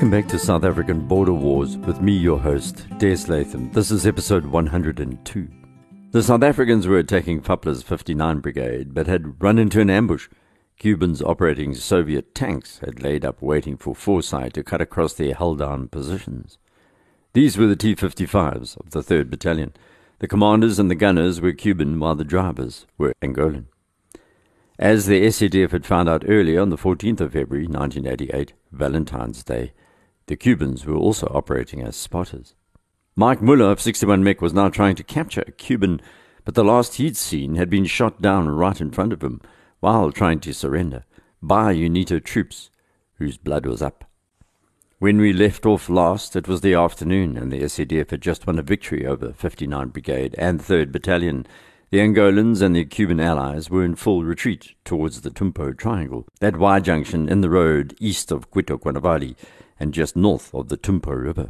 Welcome back to South African Border Wars with me, your host, Des Latham. This is episode 102. The South Africans were attacking Fapla's 59 Brigade, but had run into an ambush. Cubans operating Soviet tanks had laid up waiting for 4SAI to cut across their hull down positions. These were the T 55s of the 3rd Battalion. The commanders and the gunners were Cuban, while the drivers were Angolan. As the SADF had found out earlier on the 14th of February 1988, Valentine's Day, the Cubans were also operating as spotters. Mike Muller of 61 Mech was now trying to capture a Cuban, but the last he'd seen had been shot down right in front of him while trying to surrender by UNITA troops, whose blood was up. When we left off last, it was the afternoon, and the SADF had just won a victory over 59 Brigade and 3rd Battalion the Angolans and their Cuban allies were in full retreat towards the Tumpo Triangle, that Y junction in the road east of Cuito Cuanavale and just north of the Tumpo River.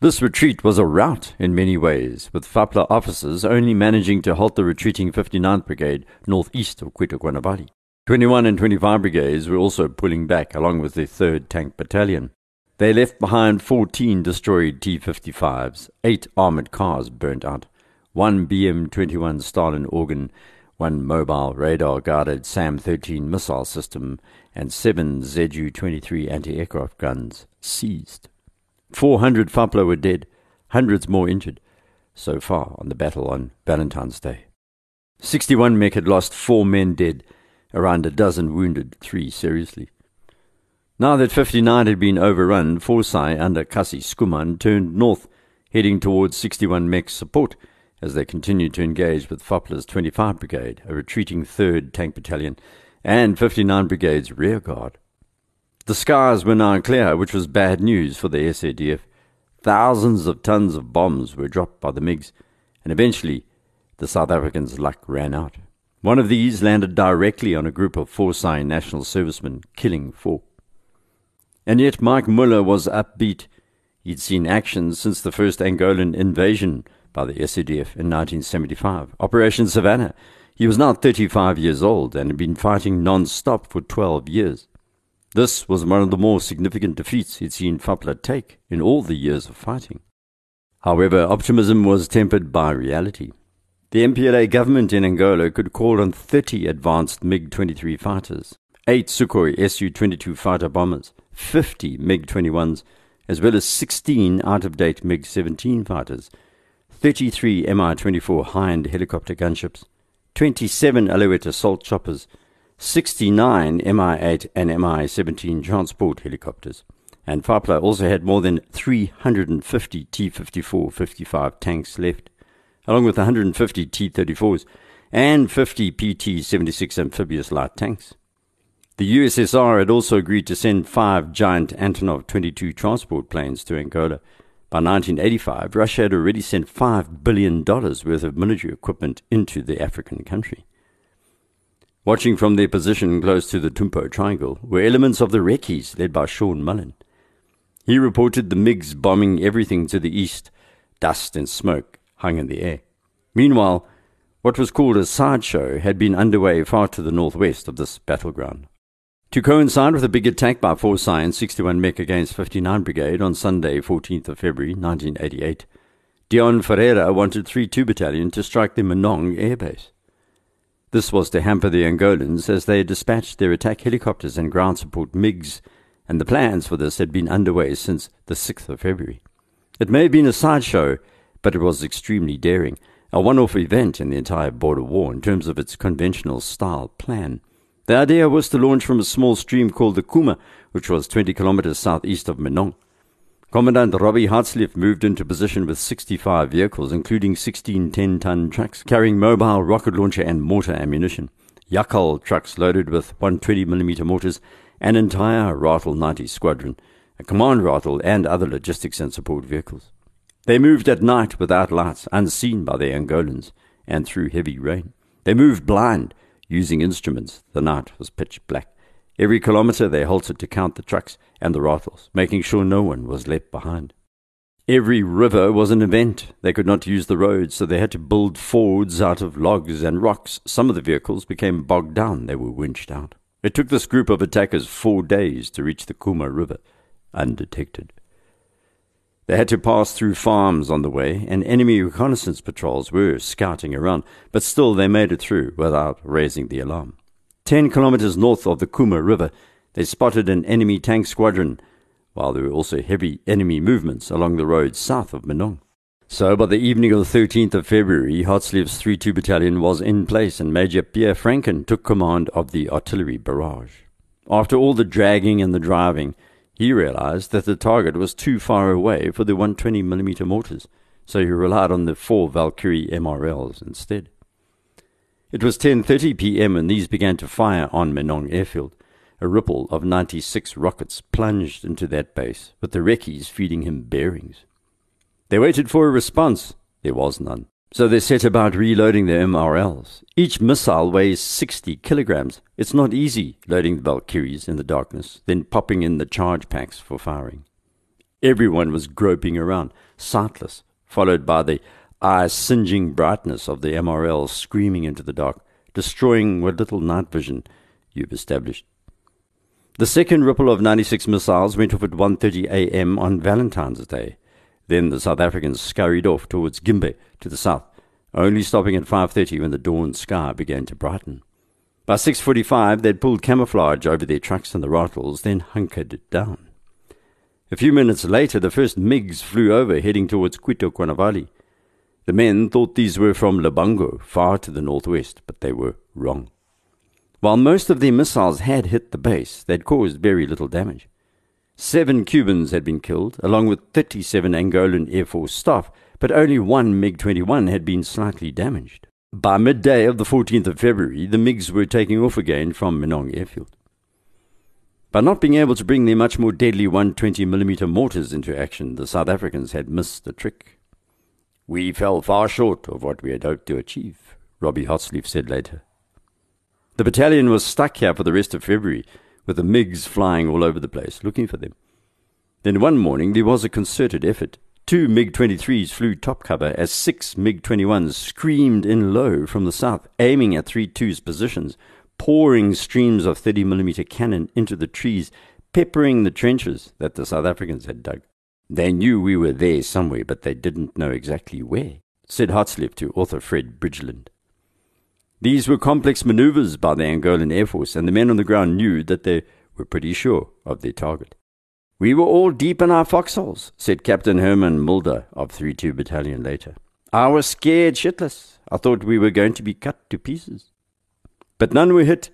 This retreat was a rout in many ways, with FAPLA officers only managing to halt the retreating 59th Brigade northeast of Cuito Cuanavale. 21 and 25 brigades were also pulling back along with the 3rd Tank Battalion. They left behind 14 destroyed T 55s, 8 armoured cars burnt out, one BM 21 Stalin organ, one mobile radar guided SAM 13 missile system, and seven ZU 23 anti aircraft guns seized. 400 Fapla were dead, hundreds more injured, so far on the battle on Valentine's Day. 61 Mech had lost four men dead, around a dozen wounded, three seriously. Now that 59 had been overrun, 4SAI under Cassie Schoeman turned north, heading towards 61 Mech's support as they continued to engage with Fapla's 25 Brigade, a retreating 3rd Tank Battalion, and 59 Brigade's rear guard. The skies were now clear, which was bad news for the SADF. Thousands of tons of bombs were dropped by the MiGs, and eventually the South Africans' luck ran out. One of these landed directly on a group of 4SAI national servicemen, killing four. And yet Mike Muller was upbeat. He'd seen action since the first Angolan invasion by the SADF in 1975, Operation Savannah. He was now 35 years old and had been fighting non-stop for 12 years. This was one of the more significant defeats he'd seen Fapla take in all the years of fighting. However, optimism was tempered by reality. The MPLA government in Angola could call on 30 advanced MiG-23 fighters, 8 Sukhoi Su-22 fighter bombers, 50 MiG-21s, as well as 16 out-of-date MiG-17 fighters, 33 Mi 24 high end helicopter gunships, 27 Alouette assault choppers, 69 Mi 8 and Mi 17 transport helicopters. And Fapla also had more than 350 T 54 55 tanks left, along with 150 T 34s and 50 PT 76 amphibious light tanks. The USSR had also agreed to send five giant Antonov 22 transport planes to Angola by 1985, Russia had already sent $5 billion worth of military equipment into the African country. Watching from their position close to the Tumpo Triangle were elements of the Recce's led by Sean Mullen. He reported the MiGs bombing everything to the east. Dust and smoke hung in the air. Meanwhile, what was called a sideshow had been underway far to the northwest of this battleground. To coincide with a big attack by 4SAI and 61 Mech against 59 Brigade on Sunday, 14th of February 1988, Deon Ferreira wanted 3-2 Battalion to strike the Menongue airbase. This was to hamper the Angolans as they dispatched their attack helicopters and ground support MiGs, and the plans for this had been underway since the 6th of February. It may have been a sideshow, but it was extremely daring, a one-off event in the entire border war in terms of its conventional style plan. The idea was to launch from a small stream called the Kuma, which was 20 kilometers southeast of Menongue. Commandant Robbie Hartslief moved into position with 65 vehicles, including 16 10 ton trucks carrying mobile rocket launcher and mortar ammunition, Yakkal trucks loaded with 120mm mortars, an entire Ratel 90 squadron, a command Ratel, and other logistics and support vehicles. They moved at night without lights, unseen by the Angolans, and through heavy rain. They moved blind, using instruments. The night was pitch black. Every kilometre they halted to count the trucks and the Ratels, making sure no one was left behind. Every river was an event. They could not use the roads, so they had to build fords out of logs and rocks. Some of the vehicles became bogged down. They were winched out. It took this group of attackers four days to reach the Kuma River. undetected. They had to pass through farms on the way, and enemy reconnaissance patrols were scouting around, but still they made it through without raising the alarm. Ten kilometers north of the Kuma River, they spotted an enemy tank squadron, while there were also heavy enemy movements along the road south of Menongue. So by the evening of the 13th of February, Hartslief's 3-2 battalion was in place and Major Pierre Franken took command of the artillery barrage. After all the dragging and the driving, he realized that the target was too far away for the 120mm mortars, so he relied on the four Valkyrie MRLs instead. It was 10:30 p.m. and these began to fire on Menongue airfield. A ripple of 96 rockets plunged into that base, with the Recce's feeding him bearings. They waited for a response. There was none. So they set about reloading their MRLs. Each missile weighs 60 kilograms. It's not easy loading the Valkyries in the darkness, then popping in the charge packs for firing. Everyone was groping around, sightless, followed by the eye singeing brightness of the MRLs screaming into the dark, destroying what little night vision you've established. The second ripple of 96 missiles went off at 1:30 a.m. on Valentine's Day. Then the South Africans scurried off towards Gimbe to the south, only stopping at 5.30 when the dawn sky began to brighten. By 6.45, they'd pulled camouflage over their trucks and the Ratels, then hunkered down. A few minutes later, the first MiGs flew over, heading towards Cuito Cuanavale. The men thought these were from Lubango, far to the northwest, but they were wrong. While most of their missiles had hit the base, they'd caused very little damage. Seven Cubans had been killed, along with 37 Angolan Air Force staff, but only one MiG 21 had been slightly damaged. By midday of the 14th of February, the MiGs were taking off again from Menongue Airfield. By not being able to bring their much more deadly 120mm mortars into action, the South Africans had missed the trick. We fell far short of what we had hoped to achieve, Robbie Hartslief said later. The battalion was stuck here for the rest of February, with the MiGs flying all over the place, looking for them. Then one morning there was a concerted effort. Two MiG 23s flew top cover as six MiG 21s screamed in low from the south, aiming at 3 2's positions, pouring streams of 30mm cannon into the trees, peppering the trenches that the South Africans had dug. They knew we were there somewhere, but they didn't know exactly where, said Hartslief to author Fred Bridgland. These were complex maneuvers by the Angolan Air Force, and the men on the ground knew that they were pretty sure of their target. We were all deep in our foxholes, said Captain Herman Mulder of 3-2 Battalion later. I was scared shitless. I thought we were going to be cut to pieces. But none were hit.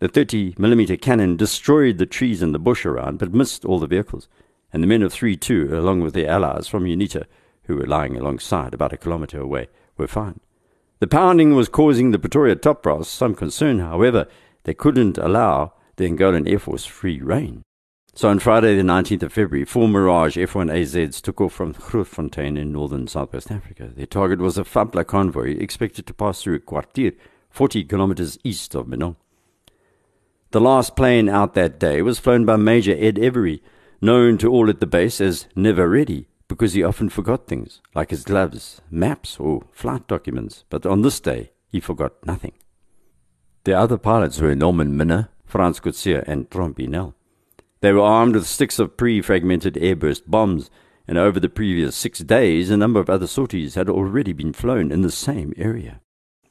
The 30 millimeter cannon destroyed the trees and the bush around, but missed all the vehicles, and the men of 3-2, along with their allies from UNITA, who were lying alongside about a kilometre away, were fine. The pounding was causing the Pretoria top brass some concern, however, they couldn't allow the Angolan Air Force free rein. So on Friday, the 19th of February, four Mirage F-1AZs took off from Grootfontein in northern southwest Africa. Their target was a Fapla convoy expected to pass through Cuatir, 40 kilometers east of Menongue. The last plane out that day was flown by Major Ed Every, known to all at the base as Never Ready, because he often forgot things, like his gloves, maps, or flight documents, but on this day he forgot nothing. The other pilots were Norman Minne, Franz Coetzee, and Trompinel. They were armed with sticks of pre-fragmented airburst bombs, and over the previous six days a number of other sorties had already been flown in the same area.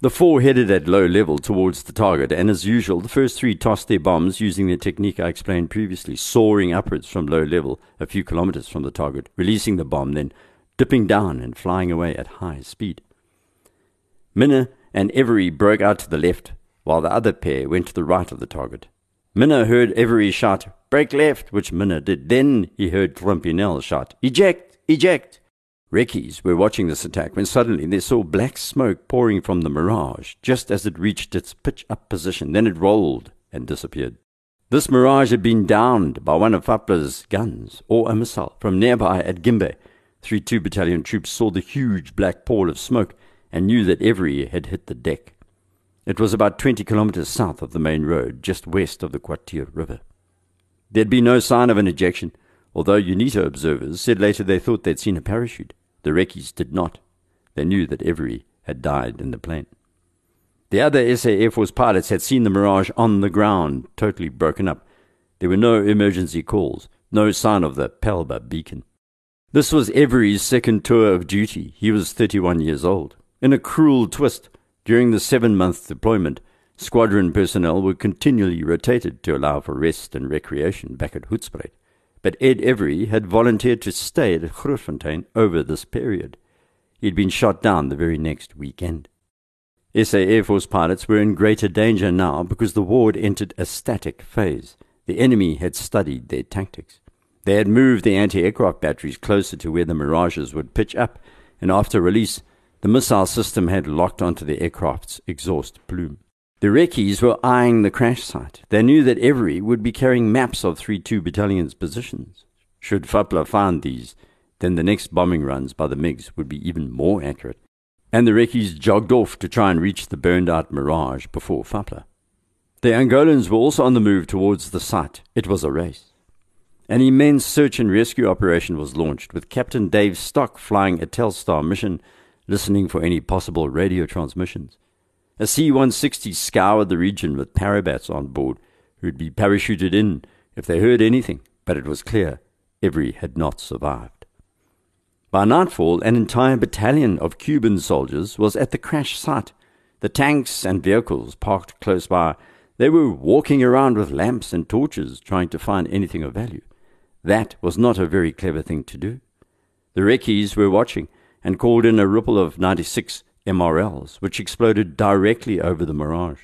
The four headed at low level towards the target, and as usual, the first three tossed their bombs using the technique I explained previously, soaring upwards from low level a few kilometers from the target, releasing the bomb, then dipping down and flying away at high speed. Minne and Every broke out to the left, while the other pair went to the right of the target. Minne heard Every shout, Break left, which Minne did. Then he heard Trompinel shout, Eject! Eject! Recce's were watching this attack when suddenly they saw black smoke pouring from the Mirage just as it reached its pitch up position. Then it rolled and disappeared. This Mirage had been downed by one of Fapla's guns or a missile from nearby at Gimbe. Three 2 battalion troops saw the huge black pall of smoke and knew that Every had hit the deck. It was about 20 kilometers south of the main road, just west of the Cuatir River. There'd been no sign of an ejection, although UNITA observers said later they thought they'd seen a parachute. The Recce's did not. They knew that Every had died in the plane. The other SA Air Force pilots had seen the Mirage on the ground, totally broken up. There were no emergency calls. No sign of the Palba beacon. This was Every's second tour of duty. He was 31 years old. In a cruel twist, during the seven month deployment, squadron personnel were continually rotated to allow for rest and recreation back at Hoedspruit. But Ed Every had volunteered to stay at Grootfontein over this period. He had been shot down the very next weekend. SA Air Force pilots were in greater danger now because the war had entered a static phase. The enemy had studied their tactics. They had moved the anti aircraft batteries closer to where the Mirages would pitch up, and after release, the missile system had locked onto the aircraft's exhaust plume. The Recce's were eyeing the crash site. They knew that Every would be carrying maps of 3 2 Battalion's positions. Should Fapla find these, then the next bombing runs by the MiGs would be even more accurate. And the Recce's jogged off to try and reach the burned out Mirage before Fapla. The Angolans were also on the move towards the site. It was a race. An immense search and rescue operation was launched, with Captain Dave Stock flying a Telstar mission, listening for any possible radio transmissions. A C 160 scoured the region with parabats on board, who'd be parachuted in if they heard anything, but it was clear Every had not survived. By nightfall, an entire battalion of Cuban soldiers was at the crash site. The tanks and vehicles parked close by. They were walking around with lamps and torches trying to find anything of value. That was not a very clever thing to do. The Recce's were watching and called in a ripple of 96 MRLs, which exploded directly over the Mirage.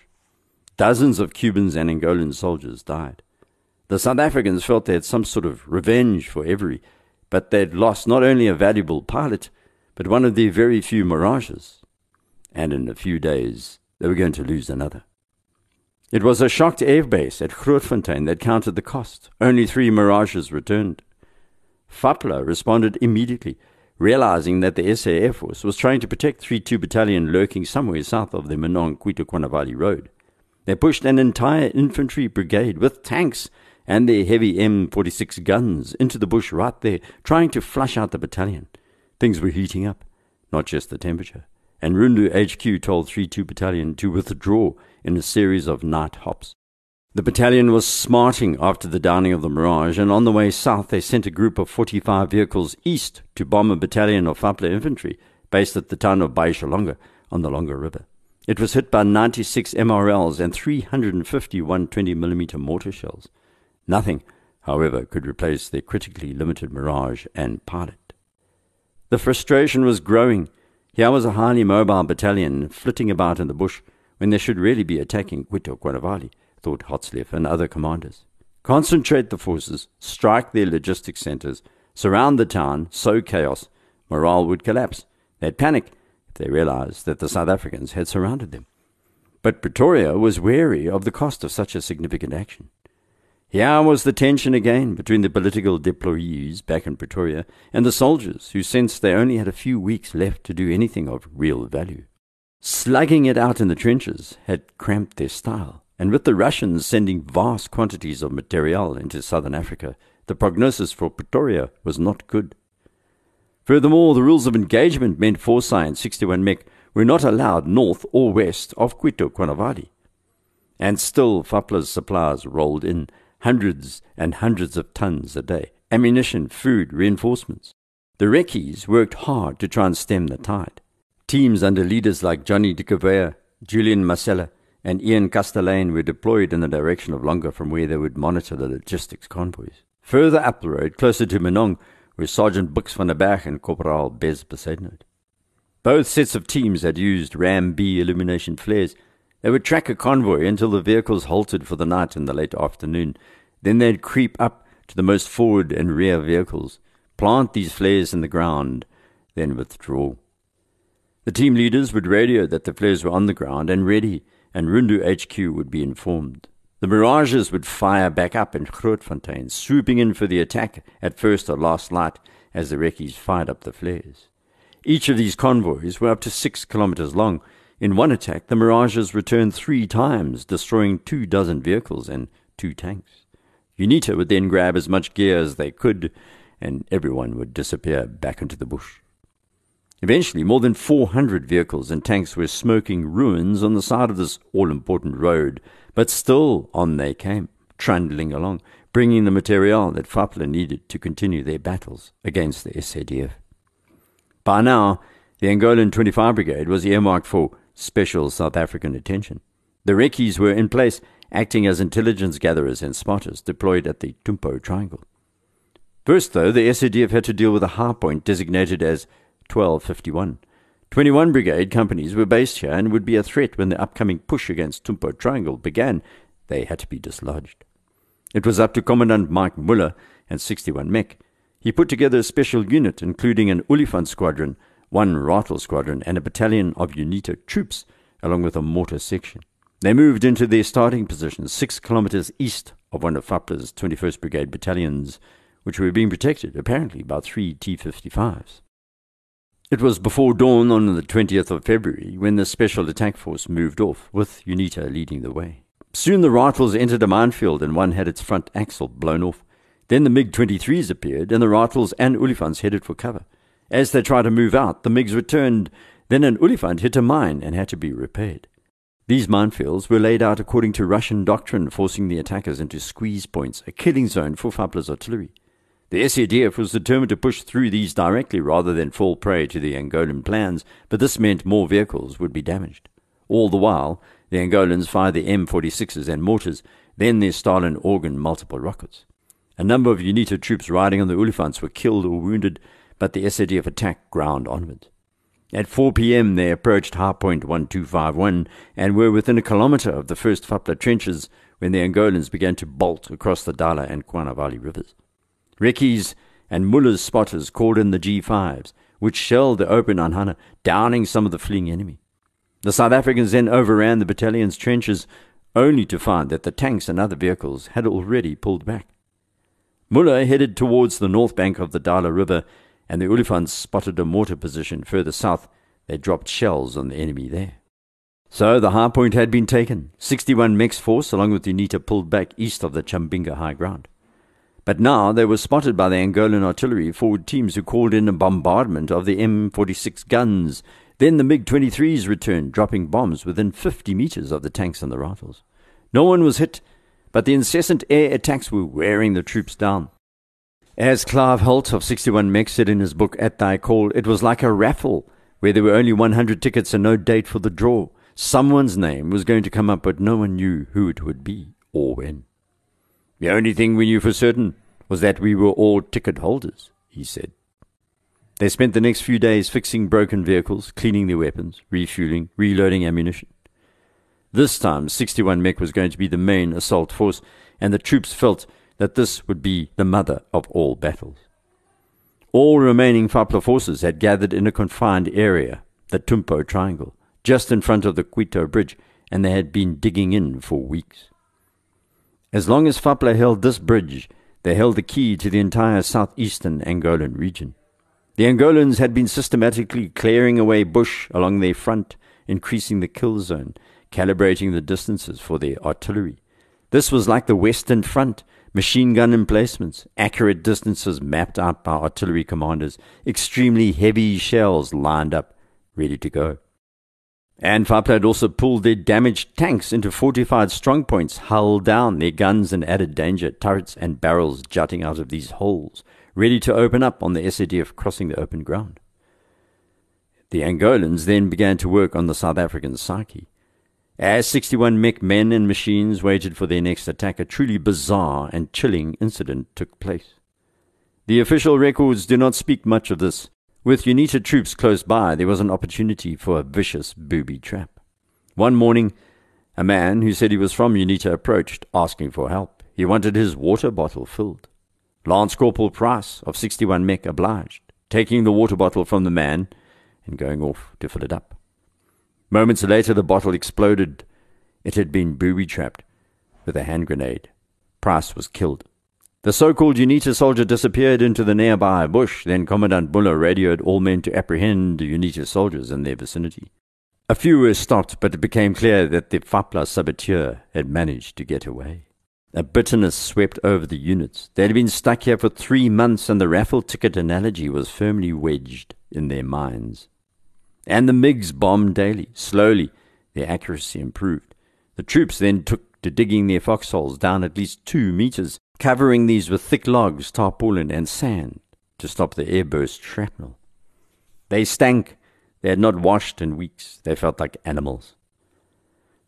Dozens of Cubans and Angolan soldiers died. The South Africans felt they had some sort of revenge for Every, but they'd lost not only a valuable pilot, but one of their very few Mirages. And in a few days, they were going to lose another. It was a shocked airbase at Grootfontein that counted the cost. Only three Mirages returned. Fapla responded immediately, realizing that the SA Air Force was trying to protect 3-2 Battalion lurking somewhere south of the Menongue Cuito Cuanavale Road. They pushed an entire infantry brigade with tanks and their heavy M46 guns into the bush right there, trying to flush out the battalion. Things were heating up, not just the temperature, and Rundu HQ told 3-2 Battalion to withdraw in a series of night hops. The battalion was smarting after the downing of the Mirage, and on the way south they sent a group of 45 vehicles east to bomb a battalion of Fapla infantry based at the town of Baishalonga on the Longa River. It was hit by 96 MRLs and 350 120mm mortar shells. Nothing, however, could replace their critically limited Mirage and pilot. The frustration was growing. Here was a highly mobile battalion flitting about in the bush when they should really be attacking Cuito Cuanavale, thought Hartslief and other commanders. Concentrate the forces, strike their logistics centers, surround the town, sow chaos. Morale would collapse. They'd panic if they realized that the South Africans had surrounded them. But Pretoria was wary of the cost of such a significant action. Here was the tension again between the political deployees back in Pretoria and the soldiers who sensed they only had a few weeks left to do anything of real value. Slugging it out in the trenches had cramped their style, and with the Russians sending vast quantities of material into southern Africa, the prognosis for Pretoria was not good. Furthermore, the rules of engagement meant 4SAI and 61 Mech were not allowed north or west of Cuito Cuanavale. And still Fapla's supplies rolled in, hundreds and hundreds of tons a day ammunition, food, reinforcements. The Recce's worked hard to try and stem the tide. Teams under leaders like Johnny de Cavea, Julian Masella, and Ian Castellane were deployed in the direction of Longa from where they would monitor the logistics convoys. Further up the road, closer to Menongue, were Sergeant Bux van der Berg and Corporal Bez Bezuidenhout. Both sets of teams had used Ram B illumination flares. They would track a convoy until the vehicles halted for the night in the late afternoon. Then they'd creep up to the most forward and rear vehicles, plant these flares in the ground, then withdraw. The team leaders would radio that the flares were on the ground and ready, and Rundu HQ would be informed. The Mirages would fire back up in Grootfontein, swooping in for the attack at first or last light as the Recce's fired up the flares. Each of these convoys were up to six kilometers long. In one attack, the Mirages returned three times, destroying two dozen vehicles and two tanks. UNITA would then grab as much gear as they could, and everyone would disappear back into the bush. Eventually, more than 400 vehicles and tanks were smoking ruins on the side of this all important road, but still on they came, trundling along, bringing the material that Fapla needed to continue their battles against the SADF. By now, the Angolan 25 Brigade was earmarked for special South African attention. The Recces were in place, acting as intelligence gatherers and spotters deployed at the Tumpo Triangle. First, though, the SADF had to deal with a hardpoint designated as 1251. 21 Brigade companies were based here and would be a threat when the upcoming push against Tumpo Triangle began. They had to be dislodged. It was up to Commandant Mike Muller and 61 Mech. He put together a special unit, including an Olifant squadron, one Ratel squadron, and a battalion of UNITA troops, along with a mortar section. They moved into their starting positions six kilometers east of one of Fapla's 21st Brigade battalions, which were being protected, apparently, by three T 55s. It was before dawn on the 20th of February when the Special Attack Force moved off, with UNITA leading the way. Soon the Ratels entered a minefield and one had its front axle blown off. Then the MiG 23s appeared and the Ratels and Olifants headed for cover. As they tried to move out, the MiGs returned. Then an Olifant hit a mine and had to be repaired. These minefields were laid out according to Russian doctrine, forcing the attackers into squeeze points, a killing zone for Fapla's artillery. The SADF was determined to push through these directly rather than fall prey to the Angolan plans, but this meant more vehicles would be damaged. All the while, the Angolans fired the M46s and mortars, then their Stalin organ multiple rockets. A number of UNITA troops riding on the Olifants were killed or wounded, but the SADF attack ground onward. At 4 p.m., they approached Hardpoint 1251 and were within a kilometre of the first Fapla trenches when the Angolans began to bolt across the Dala and Cuanavale rivers. Recce's and Muller's spotters called in the G5s, which shelled the open Anhana, downing some of the fleeing enemy. The South Africans then overran the battalion's trenches, only to find that the tanks and other vehicles had already pulled back. Muller headed towards the north bank of the Dala River, and the Olifants spotted a mortar position further south. They dropped shells on the enemy there. So the high point had been taken. 61 Mech's force, along with UNITA, pulled back east of the Chambinga high ground. But now they were spotted by the Angolan artillery forward teams who called in a bombardment of the M46 guns then the MiG 23s returned, dropping bombs within 50 meters of the tanks and the Ratels. No one was hit, but the incessant air attacks were wearing the troops down. As Clive Holt of 61 Mech said in his book At Thy Call, it was like a raffle where there were only 100 tickets and no date for the draw. Someone's name was going to come up, but no one knew who it would be or when. The only thing we knew for certain was that we were all ticket holders, he said. They spent the next few days fixing broken vehicles, cleaning their weapons, refueling, reloading ammunition. This time, 61 Mech was going to be the main assault force, and the troops felt that this would be the mother of all battles. All remaining Fapla forces had gathered in a confined area, the Tumpo Triangle, just in front of the Cuito Bridge, and they had been digging in for weeks. As long as Fapla held this bridge, they held the key to the entire southeastern Angolan region. The Angolans had been systematically clearing away bush along their front, increasing the kill zone, calibrating the distances for their artillery. This was like the Western Front, machine gun emplacements, accurate distances mapped out by artillery commanders, extremely heavy shells lined up, ready to go. And Fapla had also pulled their damaged tanks into fortified strongpoints, hull down, their guns and added danger, turrets and barrels jutting out of these holes, ready to open up on the SADF crossing the open ground. The Angolans then began to work on the South African psyche. As 61 Mech men and machines waited for their next attack, a truly bizarre and chilling incident took place. The official records do not speak much of this. With UNITA troops close by, there was an opportunity for a vicious booby trap. One morning, a man who said he was from UNITA approached, asking for help. He wanted his water bottle filled. Lance Corporal Price of 61 Mech obliged, taking the water bottle from the man and going off to fill it up. Moments later, the bottle exploded. It had been booby trapped with a hand grenade. Price was killed. The so-called UNITA soldier disappeared into the nearby bush. Then Commandant Buller radioed all men to apprehend UNITA soldiers in their vicinity. A few were stopped, but it became clear that the Fapla saboteur had managed to get away. A bitterness swept over the units. They had been stuck here for three months, and the raffle ticket analogy was firmly wedged in their minds. And the MiGs bombed daily. Slowly, their accuracy improved. The troops then took to digging their foxholes down at least two meters. Covering these with thick logs, tarpaulin, and sand to stop the airburst shrapnel. They stank. They had not washed in weeks. They felt like animals.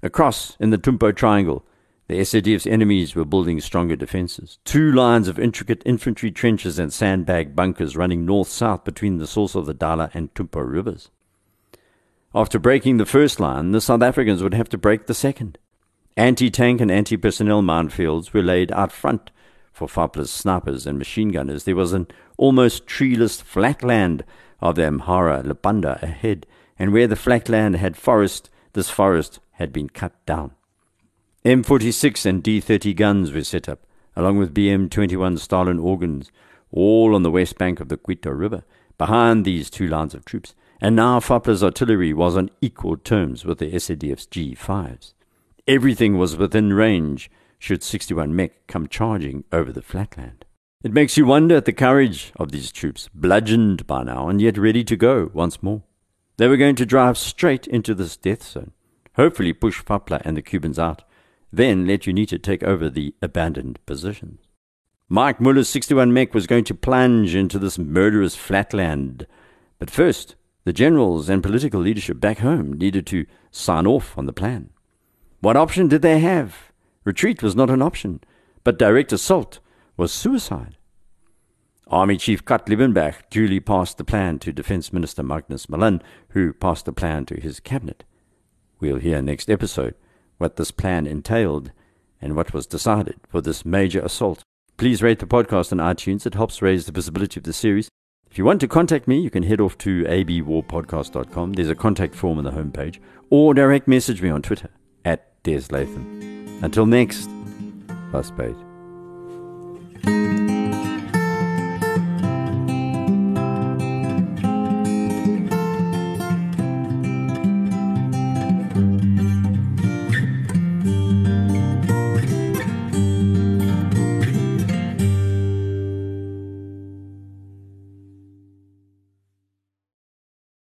Across in the Tumpo Triangle, the SADF's enemies were building stronger defenses. Two lines of intricate infantry trenches and sandbag bunkers running north south between the source of the Dala and Tumpo rivers. After breaking the first line, the South Africans would have to break the second. Anti tank and anti personnel minefields were laid out front for Fapla's snipers and machine gunners. There was an almost treeless flatland of the Anhara Lipanda ahead, and where the flatland had forest, this forest had been cut down. M46 and D30 guns were set up, along with BM21 Stalin organs, all on the west bank of the Cuito River, behind these two lines of troops. And now Fapla's artillery was on equal terms with the SADF's G5s. Everything was within range should 61 Mech come charging over the flatland. It makes you wonder at the courage of these troops, bludgeoned by now and yet ready to go once more. They were going to drive straight into this death zone, hopefully push Fapla and the Cubans out, then let UNITA take over the abandoned positions. Mike Muller's 61 Mech was going to plunge into this murderous flatland, but first, the generals and political leadership back home needed to sign off on the plan. What option did they have? Retreat was not an option, but direct assault was suicide. Army Chief Liebenberg duly passed the plan to Defence Minister Magnus Malan, who passed the plan to his cabinet. We'll hear next episode what this plan entailed and what was decided for this major assault. Please rate the podcast on iTunes. It helps raise the visibility of the series. If you want to contact me, you can head off to abwarpodcast.com. There's a contact form on the homepage, or direct message me on Twitter at Des Latham. Until next, Busbait.